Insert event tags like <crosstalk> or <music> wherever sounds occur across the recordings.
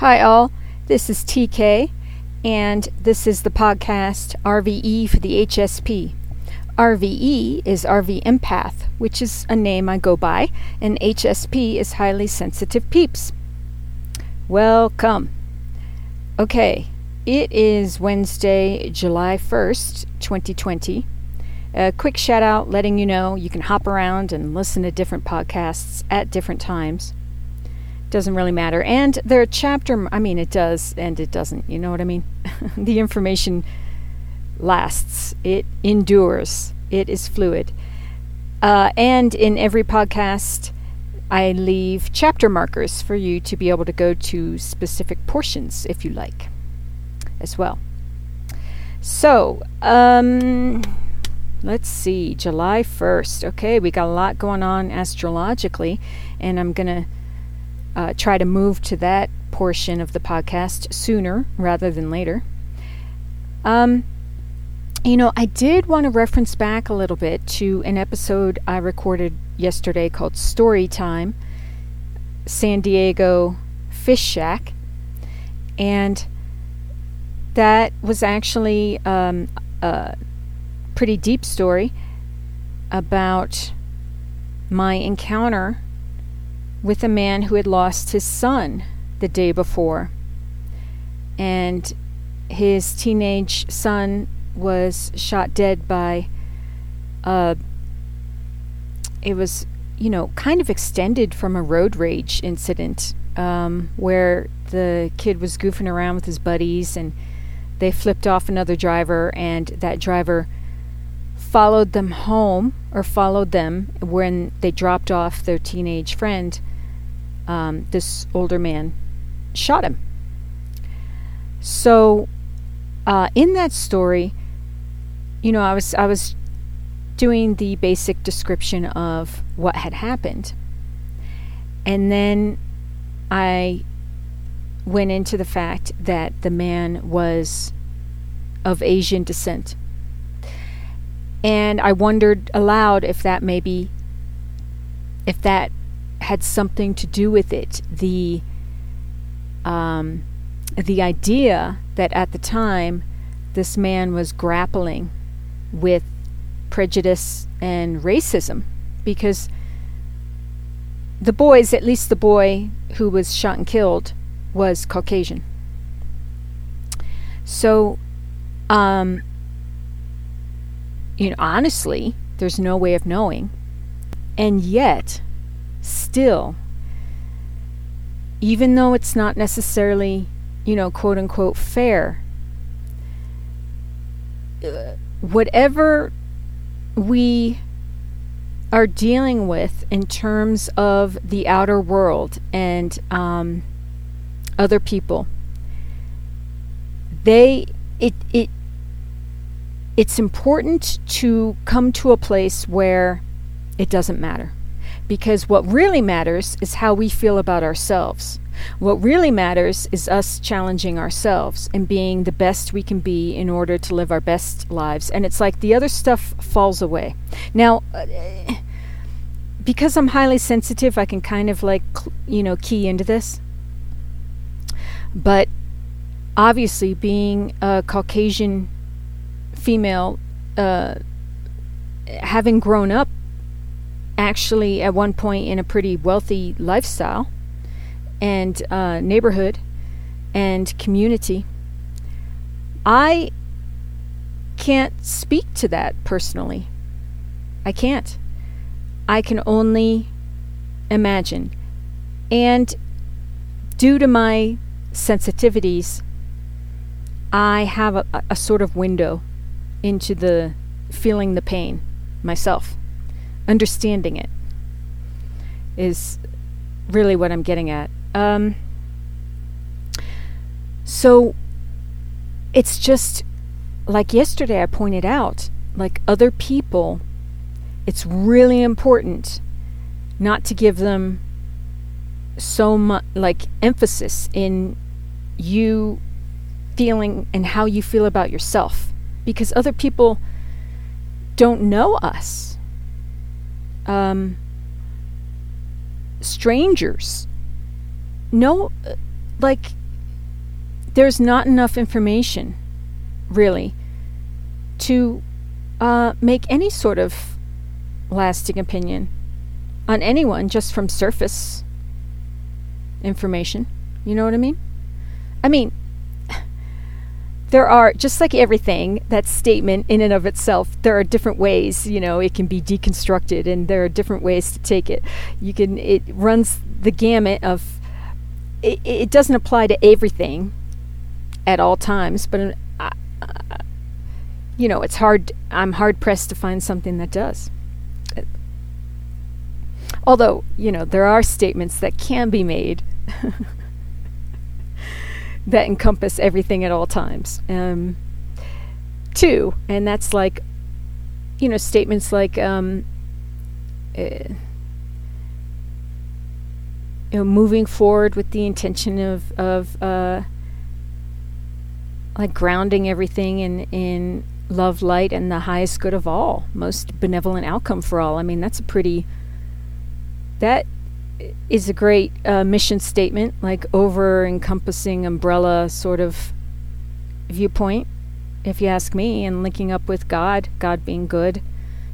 Hi, all. This is TK, and this is the podcast RVE for the HSP. RVE is RV Empath, which is a name I go by, and HSP is Highly Sensitive Peeps. Welcome. Okay, it is Wednesday, July 1st, 2020. A quick shout out letting you know you can hop around and listen to different podcasts at different times doesn't really matter. And their chapter, I mean, it does and it doesn't. You know what I mean? <laughs> the information lasts, it endures, it is fluid. Uh, and in every podcast, I leave chapter markers for you to be able to go to specific portions if you like as well. So, um, let's see, July 1st. Okay, we got a lot going on astrologically, and I'm going to uh, try to move to that portion of the podcast sooner rather than later. Um, you know, I did want to reference back a little bit to an episode I recorded yesterday called Story Time San Diego Fish Shack. And that was actually um, a pretty deep story about my encounter with a man who had lost his son the day before. And his teenage son was shot dead by uh it was you know kind of extended from a road rage incident um, where the kid was goofing around with his buddies and they flipped off another driver and that driver followed them home or followed them when they dropped off their teenage friend um, this older man shot him. So, uh, in that story, you know, I was I was doing the basic description of what had happened, and then I went into the fact that the man was of Asian descent. And I wondered aloud if that maybe if that had something to do with it. The um, the idea that at the time this man was grappling with prejudice and racism because the boys, at least the boy who was shot and killed, was Caucasian. So, um, you know, honestly, there's no way of knowing. And yet, still, even though it's not necessarily, you know, quote unquote fair, uh, whatever we are dealing with in terms of the outer world and um, other people, they it it it's important to come to a place where it doesn't matter. Because what really matters is how we feel about ourselves. What really matters is us challenging ourselves and being the best we can be in order to live our best lives. And it's like the other stuff falls away. Now, uh, because I'm highly sensitive, I can kind of like, you know, key into this. But obviously, being a Caucasian female, uh, having grown up actually at one point in a pretty wealthy lifestyle and uh, neighborhood and community. I can't speak to that personally. I can't. I can only imagine. And due to my sensitivities, I have a, a sort of window into the feeling the pain myself understanding it is really what I'm getting at. Um, so it's just like yesterday I pointed out, like other people, it's really important not to give them so much like emphasis in you feeling and how you feel about yourself because other people don't know us um, strangers. No, like there's not enough information, really, to uh, make any sort of lasting opinion on anyone just from surface information. You know what I mean? I mean, there are just like everything that statement in and of itself there are different ways you know it can be deconstructed and there are different ways to take it. You can it runs the gamut of it, it doesn't apply to everything at all times but uh, uh, you know it's hard i'm hard pressed to find something that does. Although you know there are statements that can be made <laughs> that encompass everything at all times. Um, two, and that's like, you know, statements like, um, uh, you know, moving forward with the intention of of uh, like grounding everything in in love, light, and the highest good of all, most benevolent outcome for all. I mean, that's a pretty that is a great uh, mission statement, like over encompassing umbrella sort of viewpoint, if you ask me, and linking up with God, God being good,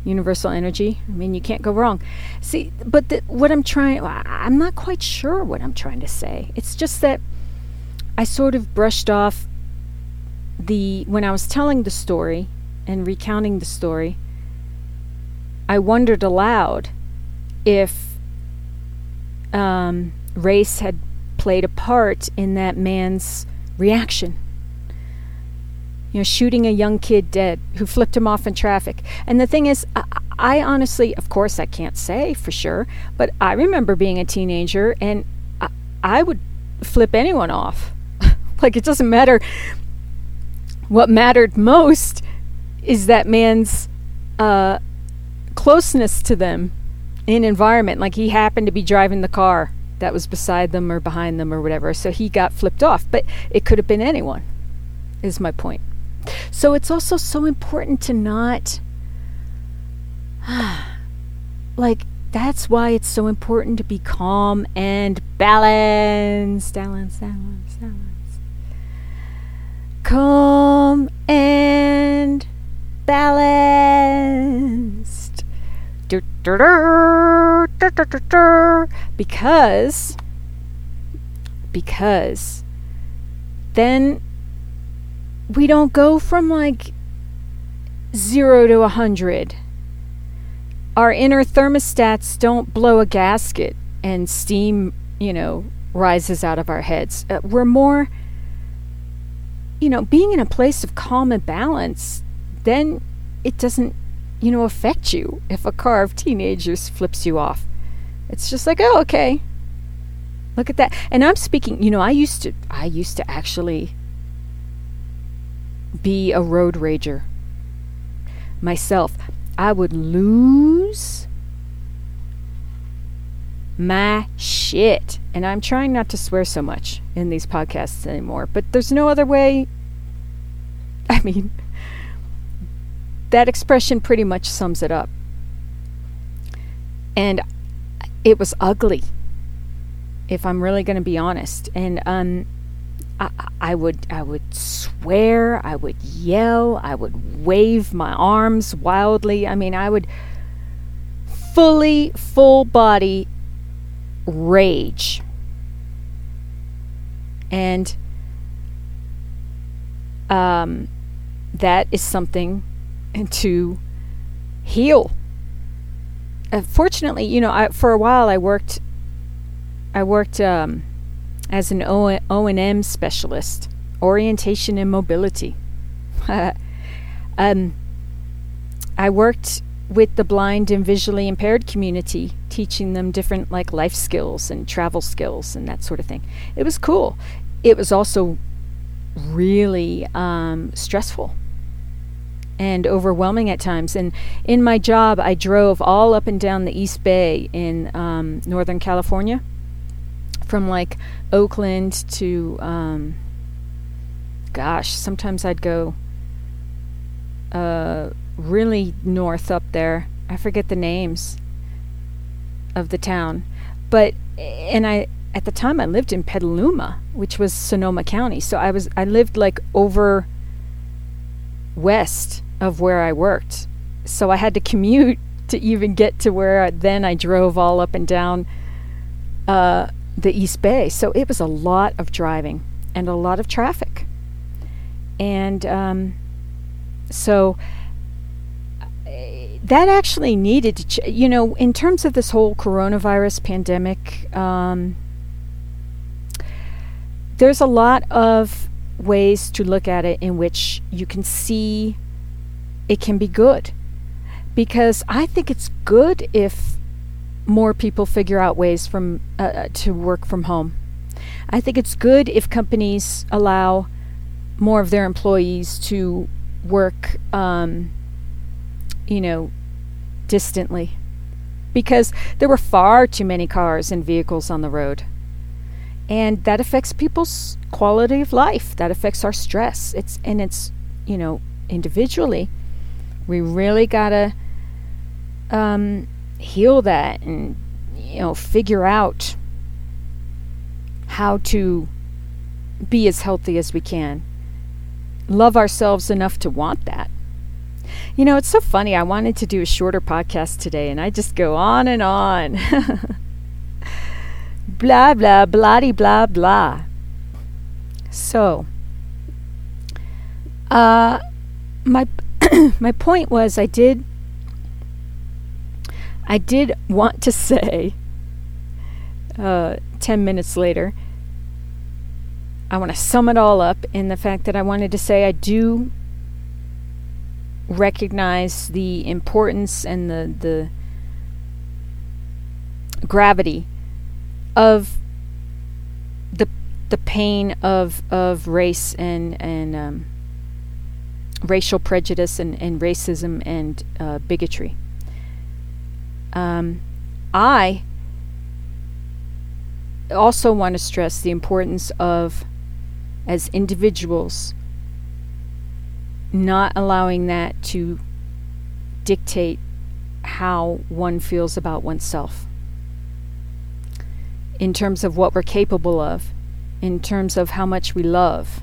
universal energy. I mean, you can't go wrong. See, but the, what I'm trying, I'm not quite sure what I'm trying to say. It's just that I sort of brushed off the, when I was telling the story and recounting the story, I wondered aloud if um, race had played a part in that man's reaction. You know, shooting a young kid dead who flipped him off in traffic. And the thing is, I, I honestly, of course, I can't say for sure, but I remember being a teenager and I, I would flip anyone off. <laughs> like, it doesn't matter. What mattered most is that man's uh, closeness to them in environment. Like he happened to be driving the car that was beside them or behind them or whatever. So he got flipped off. But it could have been anyone, is my point. So it's also so important to not. <sighs> like, that's why it's so important to be calm and balanced. Balance, balance, balance. Calm and balanced because because then we don't go from like 0 to a 100 our inner thermostats don't blow a gasket and steam you know rises out of our heads. Uh, we're more you know being in a place of calm and balance then it doesn't you know, affect you if a car of teenagers flips you off. It's just like, oh, okay. Look at that. And I'm speaking, you know, I used to I used to actually be a road rager myself. I would lose my shit. And I'm trying not to swear so much in these podcasts anymore, but there's no other way. <laughs> I mean, that expression pretty much sums it up. And it was ugly, if I'm really going to be honest. And um, I, I would I would swear, I would yell, I would wave my arms wildly. I mean, I would fully, full body rage. And um, that is something and to heal. Uh, fortunately, you know, I, for a while I worked. I worked um, as an O and M specialist, orientation and mobility. <laughs> um, I worked with the blind and visually impaired community, teaching them different like life skills and travel skills and that sort of thing. It was cool. It was also really um, stressful and overwhelming at times. And in my job, I drove all up and down the East Bay in um, Northern California, from like Oakland to, um, gosh, sometimes I'd go uh, really north up there. I forget the names of the town, but and I at the time I lived in Petaluma, which was Sonoma County. So I was I lived like over west of where I worked. So I had to commute <laughs> to even get to where I, then I drove all up and down uh, the East Bay. So it was a lot of driving and a lot of traffic. And um, so that actually needed to, ch- you know, in terms of this whole coronavirus pandemic, um, there's a lot of ways to look at it in which you can see it can be good. Because I think it's good if more people figure out ways from uh, uh, to work from home. I think it's good if companies allow more of their employees to work, um, you know, distantly, because there were far too many cars and vehicles on the road, and that affects people's quality of life. That affects our stress. It's and it's you know individually, we really gotta um, heal that and you know figure out how to be as healthy as we can. Love ourselves enough to want that. You know it's so funny i wanted to do a shorter podcast today and i just go on and on. <laughs> Blah blah blah blah blah. So uh my <coughs> my point was i did I did want to say, uh, 10 minutes later, I want to sum it all up in the fact that I wanted to say I do recognize the importance and the, the gravity of the the pain of of race and and um, racial prejudice and, and racism and uh, bigotry. Um, I also want to stress the importance of, as individuals, not allowing that to dictate how one feels about oneself. In terms of what we're capable of, in terms of how much we love,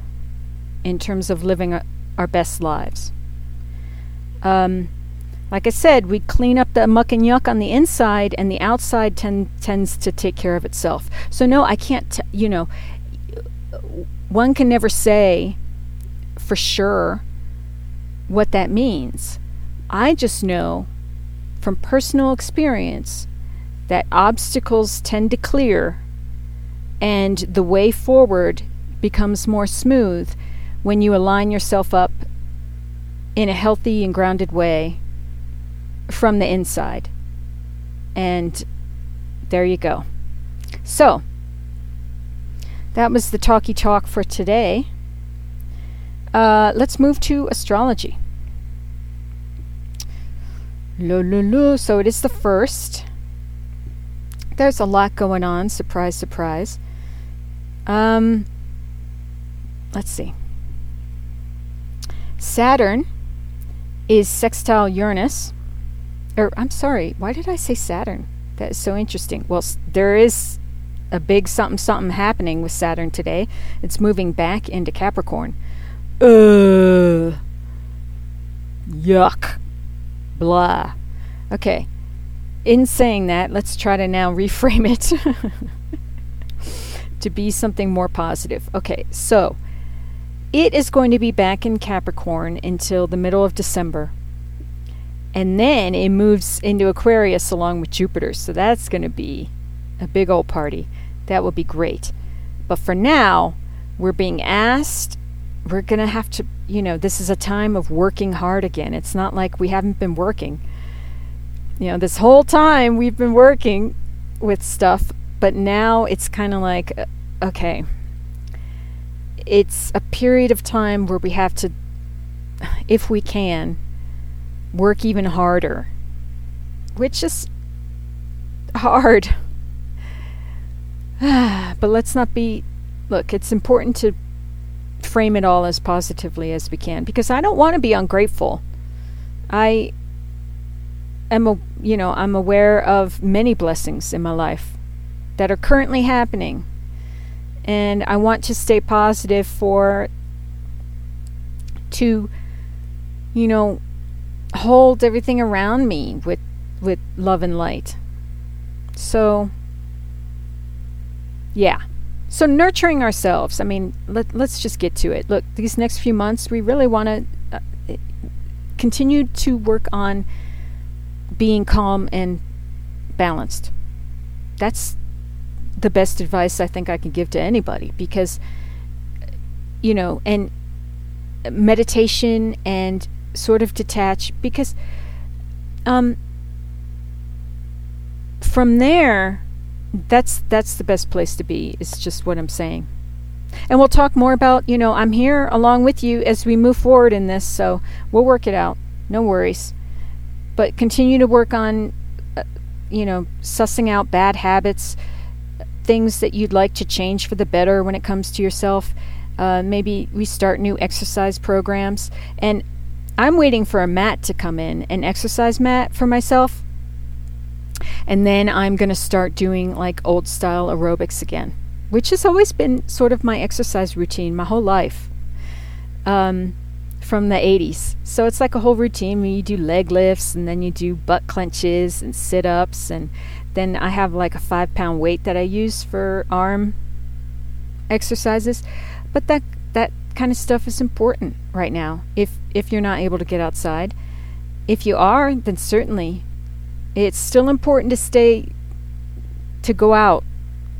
in terms of living our, our best lives. Um, like I said, we clean up the muck and yuck on the inside, and the outside ten, tends to take care of itself. So, no, I can't, t- you know, one can never say for sure what that means. I just know from personal experience that obstacles tend to clear and the way forward becomes more smooth when you align yourself up in a healthy and grounded way from the inside. And there you go. So, that was the talky talk for today. Uh, let's move to astrology. Lo, lo, lo. So it is the first. There's a lot going on. Surprise, surprise. Um, let's see. Saturn is sextile Uranus or I'm sorry, why did I say Saturn? That is so interesting. Well, there is a big something something happening with Saturn today. It's moving back into Capricorn. Uh, yuck. Blah. Okay. In saying that, let's try to now <laughs> reframe it <laughs> to be something more positive. Okay, so it is going to be back in Capricorn until the middle of December and then it moves into Aquarius along with Jupiter. So that's going to be a big old party. That will be great. But for now, we're being asked, we're going to have to, you know, this is a time of working hard again. It's not like we haven't been working. You know, this whole time we've been working with stuff, but now it's kind of like, uh, okay, it's a period of time where we have to, if we can, work even harder, which is hard. <sighs> but let's not be. Look, it's important to frame it all as positively as we can because I don't want to be ungrateful. I am a, you know, I'm aware of many blessings in my life. that are currently happening. And I want to stay positive for to you know hold everything around me with with love and light. So yeah. So nurturing ourselves. I mean, let, let's just get to it. Look, these next few months, we really want to uh, continue to work on being calm and balanced. That's the best advice I think I can give to anybody because, you know, and meditation and sort of detach because um, from there that's that's the best place to be is just what i'm saying. And we'll talk more about you know i'm here along with you as we move forward in this so we'll work it out. No worries. But continue to work on uh, you know sussing out bad habits things that you'd like to change for the better when it comes to yourself uh, maybe we start new exercise programs and i'm waiting for a mat to come in an exercise mat for myself and then I'm going to start doing like old style aerobics again, which has always been sort of my exercise routine my whole life um, from the 80s. So it's like a whole routine where you do leg lifts and then you do butt clenches and sit ups. And then I have like a five pound weight that I use for arm exercises. But that, that kind of stuff is important right now if, if you're not able to get outside. If you are, then certainly it's still important to stay to go out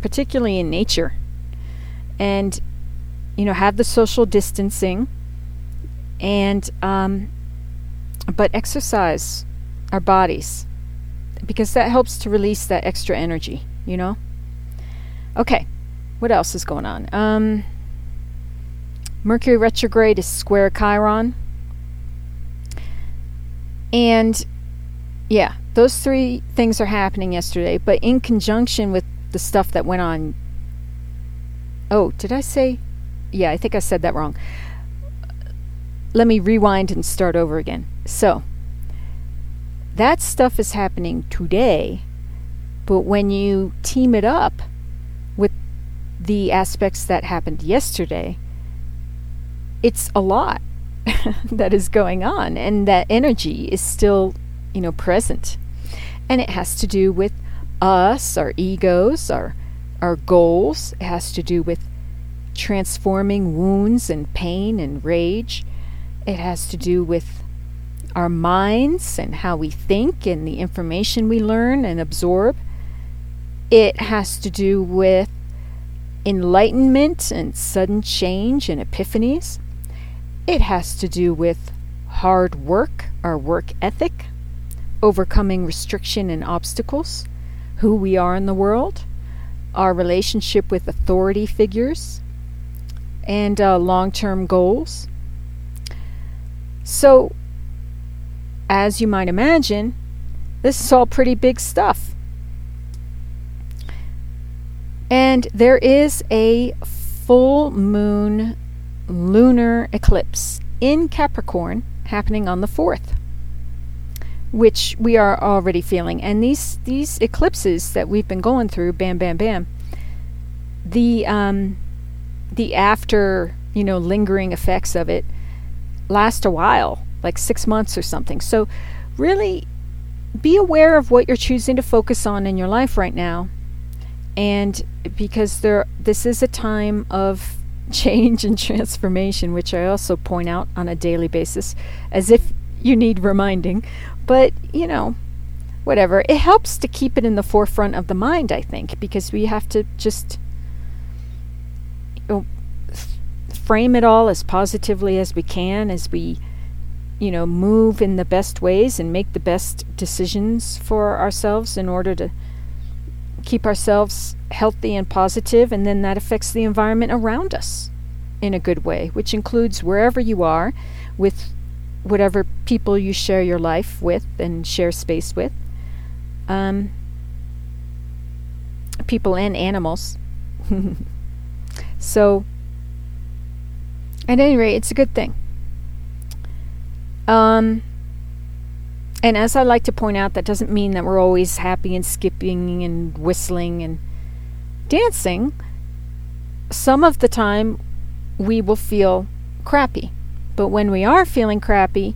particularly in nature and you know have the social distancing and um, but exercise our bodies because that helps to release that extra energy you know okay what else is going on um, mercury retrograde is square chiron and yeah those three things are happening yesterday, but in conjunction with the stuff that went on. Oh, did I say? Yeah, I think I said that wrong. Let me rewind and start over again. So, that stuff is happening today, but when you team it up with the aspects that happened yesterday, it's a lot <laughs> that is going on, and that energy is still, you know, present and it has to do with us, our egos, our our goals. It has to do with transforming wounds and pain and rage. It has to do with our minds and how we think and the information we learn and absorb. It has to do with enlightenment and sudden change and epiphanies. It has to do with hard work, our work ethic, overcoming restriction and obstacles, who we are in the world, our relationship with authority figures, and uh, long term goals. So, as you might imagine, this is all pretty big stuff. And there is a full moon lunar eclipse in Capricorn happening on the 4th which we are already feeling. And these these eclipses that we've been going through, bam, bam, bam, the um, the after you know lingering effects of it last a while, like six months or something. So really be aware of what you're choosing to focus on in your life right now, and because there this is a time of <laughs> change and transformation, which I also point out on a daily basis, as if you need reminding. But, you know, whatever. It helps to keep it in the forefront of the mind, I think, because we have to just you know, frame it all as positively as we can as we, you know, move in the best ways and make the best decisions for ourselves in order to keep ourselves healthy and positive, and then that affects the environment around us in a good way, which includes wherever you are with whatever people you share your life with and share space with. Um, people and animals. <laughs> so, at any rate, it's a good thing. Um, and as I like to point out, that doesn't mean that we're always happy and skipping and whistling and dancing, some of the time we will feel crappy. But when we are feeling crappy,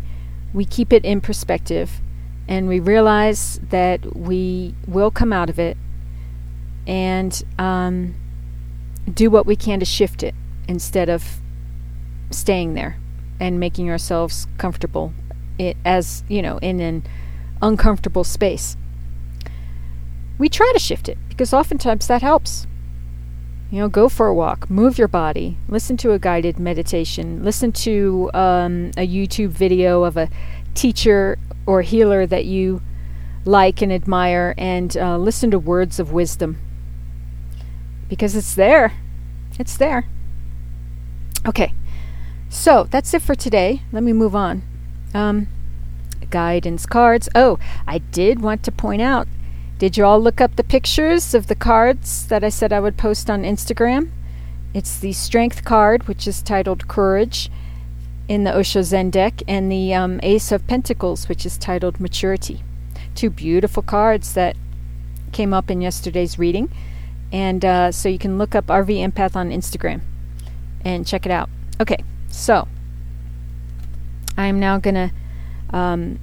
we keep it in perspective and we realize that we will come out of it and um, do what we can to shift it instead of staying there and making ourselves comfortable it, as you know in an uncomfortable space. We try to shift it because oftentimes that helps. You know go for a walk move your body listen to a guided meditation listen to um, a youtube video of a teacher or healer that you like and admire and uh, listen to words of wisdom. Because it's there. It's there. Okay so that's it for today let me move on um, guidance cards oh i did want to point out did you all look up the pictures of the cards that I said I would post on Instagram? It's the Strength card, which is titled Courage in the Osho Zen deck, and the um, Ace of Pentacles, which is titled Maturity. Two beautiful cards that came up in yesterday's reading. And uh, so you can look up RV Empath on Instagram and check it out. Okay, so I'm now going to um,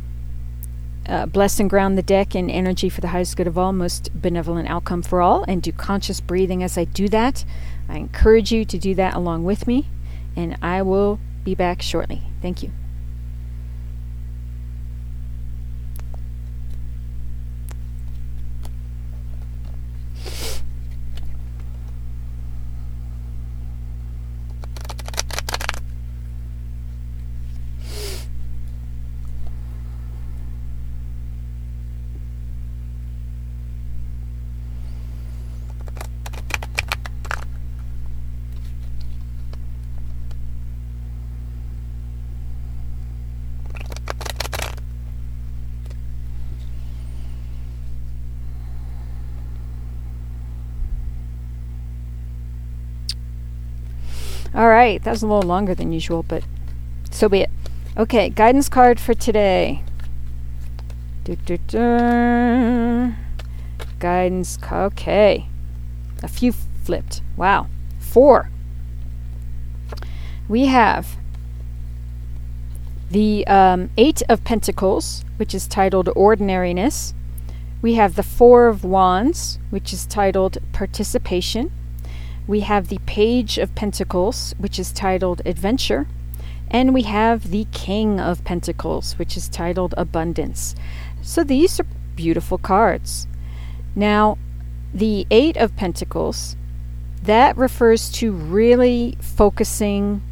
uh, bless and ground the deck in energy for the highest good of all, most benevolent outcome for all, and do conscious breathing as I do that. I encourage you to do that along with me, and I will be back shortly. Thank you. All right, that was a little longer than usual, but so be it. Okay, guidance card for today. Guidance. Okay, a few flipped. Wow, four. We have the um, Eight of Pentacles, which is titled Ordinariness. We have the Four of Wands, which is titled Participation we have the Page of Pentacles, which is titled Adventure, and we have the King of Pentacles, which is titled Abundance. So these are beautiful cards. Now, the Eight of Pentacles, that refers to really focusing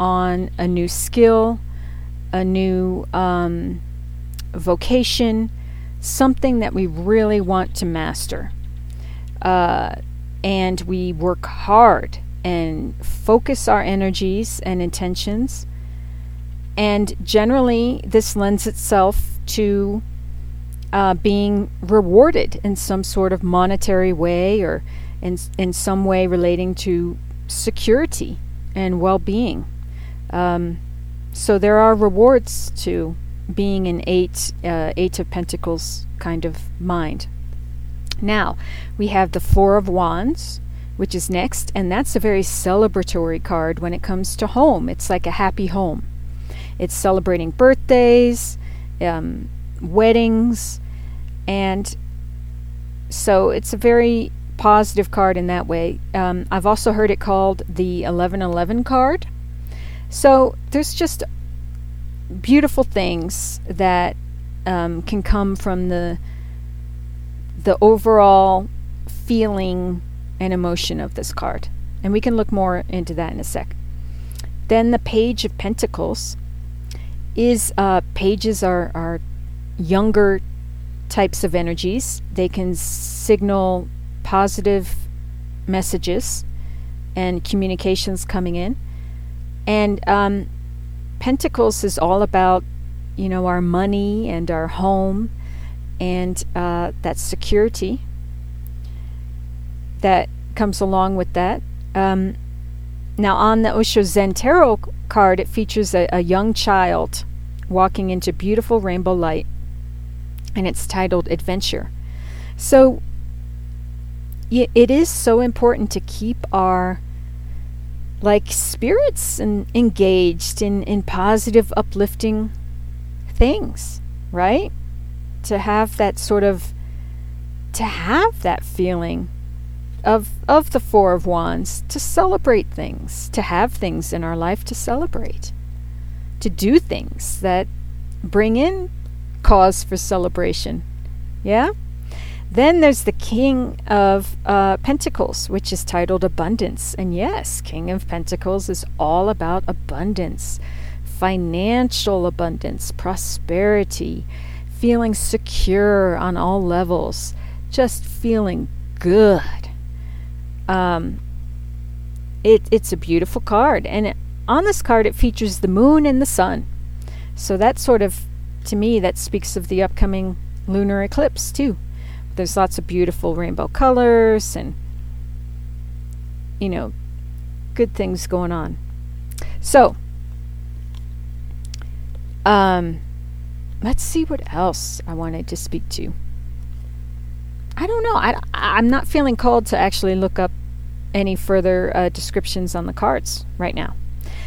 on a new skill, a new um, vocation, something that we really want to master. Uh, and we work hard and focus our energies and intentions. And generally, this lends itself to uh, being rewarded in some sort of monetary way or in, in some way relating to security and well being. Um, so there are rewards to being an eight, uh, eight of pentacles kind of mind. Now, we have the Four of Wands, which is next, and that's a very celebratory card when it comes to home. It's like a happy home. It's celebrating birthdays, um, weddings, and so it's a very positive card in that way. Um, I've also heard it called the 1111 card. So there's just beautiful things that um, can come from the the overall feeling and emotion of this card. And we can look more into that in a sec. Then the Page of Pentacles is uh, pages are, are younger types of energies. They can signal positive messages and communications coming in. And um, Pentacles is all about, you know, our money and our home and uh, that security that comes along with that. Um, now, on the Osho Zen Tarot card, it features a, a young child walking into beautiful rainbow light, and it's titled Adventure. So, it is so important to keep our like spirits and engaged in, in positive uplifting things right to have that sort of to have that feeling of of the four of wands to celebrate things to have things in our life to celebrate to do things that bring in cause for celebration yeah then there's the King of uh, Pentacles, which is titled Abundance. And yes, King of Pentacles is all about abundance, financial abundance, prosperity, feeling secure on all levels, just feeling good. Um, it, it's a beautiful card. And it, on this card, it features the moon and the sun. So that sort of, to me, that speaks of the upcoming lunar eclipse, too there's lots of beautiful rainbow colors and you know good things going on so um let's see what else i wanted to speak to. I don't know. I, i'm not feeling called to actually look up any further uh, descriptions on the cards right now.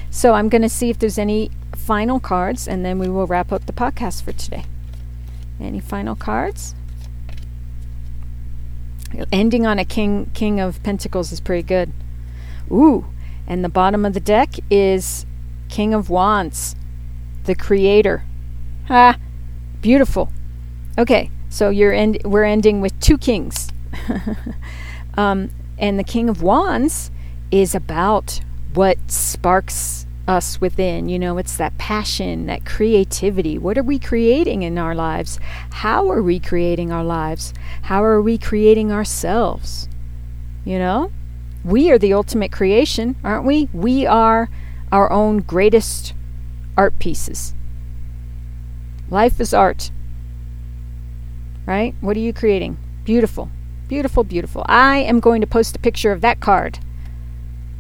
So i'm going to see if there's any final cards and then we will wrap up the podcast for today. Any final cards? Ending on a king king of pentacles is pretty good. Ooh, and the bottom of the deck is King of Wands, the creator. Ah, beautiful. Okay, so you're end, we're ending with two kings. <laughs> um, and the King of Wands is about what sparks us within. You know, it's that passion, that creativity. What are we creating in our lives? How are we creating our lives? How are we creating ourselves? You know, we are the ultimate creation, aren't we? We are our own greatest art pieces. Life is art. Right? What are you creating? Beautiful. Beautiful, beautiful. I am going to post a picture of that card.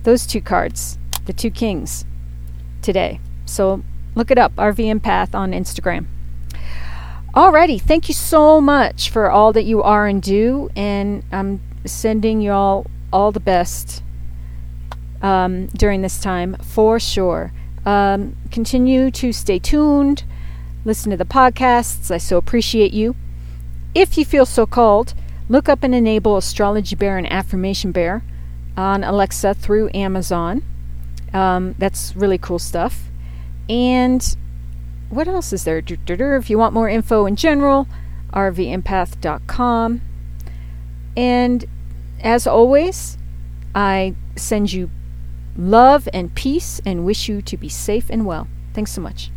Those two cards, the two kings today. So look it up, RV Empath on Instagram. Alrighty, thank you so much for all that you are and do, and I'm sending y'all all the best um, during this time for sure. Um, continue to stay tuned, listen to the podcasts. I so appreciate you. If you feel so called, look up and enable Astrology Bear and Affirmation Bear on Alexa through Amazon. Um, that's really cool stuff. And what else is there? If you want more info in general, rvempath.com. And as always, I send you love and peace and wish you to be safe and well. Thanks so much.